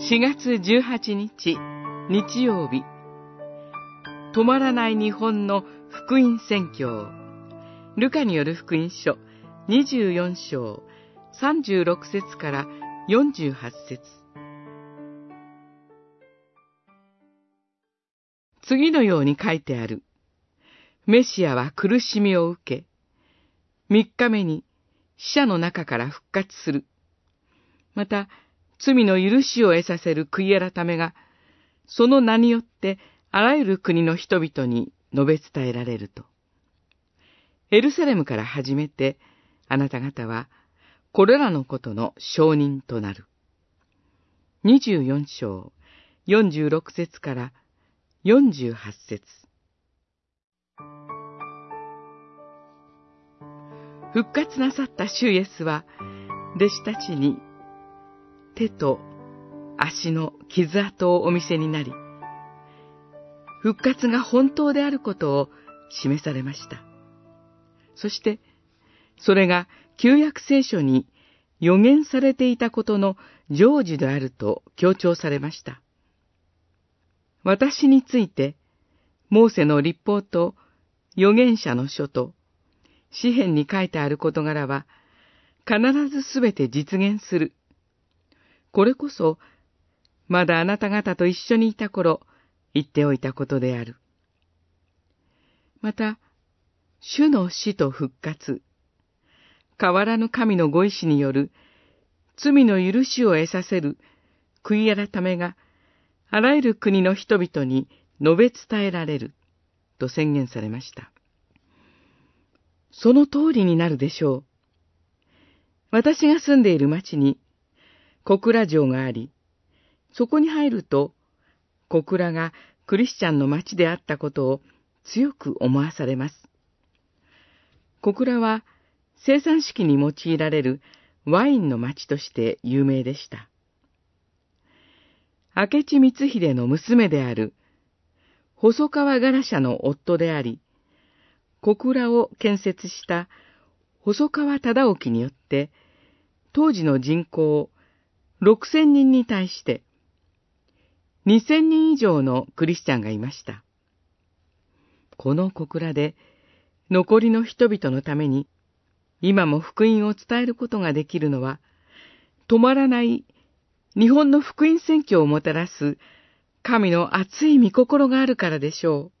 4月18日日曜日止まらない日本の福音宣教ルカによる福音書24章36節から48節次のように書いてある。メシアは苦しみを受け、三日目に死者の中から復活する。また、罪の許しを得させる悔い改めが、その名によってあらゆる国の人々に述べ伝えられると。エルサレムから始めて、あなた方は、これらのことの証人となる。24章、46節から48節復活なさった主イエスは、弟子たちに手と足の傷跡をお見せになり、復活が本当であることを示されました。そして、それが旧約聖書に予言されていたことの成就であると強調されました。私について、モーセの立法と預言者の書と詩篇に書いてある事柄は、必ずすべて実現するこれこそ、まだあなた方と一緒にいた頃、言っておいたことである。また、主の死と復活、変わらぬ神のご意志による罪の許しを得させる悔い改めが、あらゆる国の人々に述べ伝えられる、と宣言されました。その通りになるでしょう。私が住んでいる町に、小倉城があり、そこに入ると、小倉がクリスチャンの町であったことを強く思わされます。小倉は生産式に用いられるワインの町として有名でした。明智光秀の娘である細川柄社の夫であり、小倉を建設した細川忠興によって、当時の人口6000人に対して、2000人以上のクリスチャンがいました。この小倉で、残りの人々のために、今も福音を伝えることができるのは、止まらない日本の福音宣教をもたらす神の熱い御心があるからでしょう。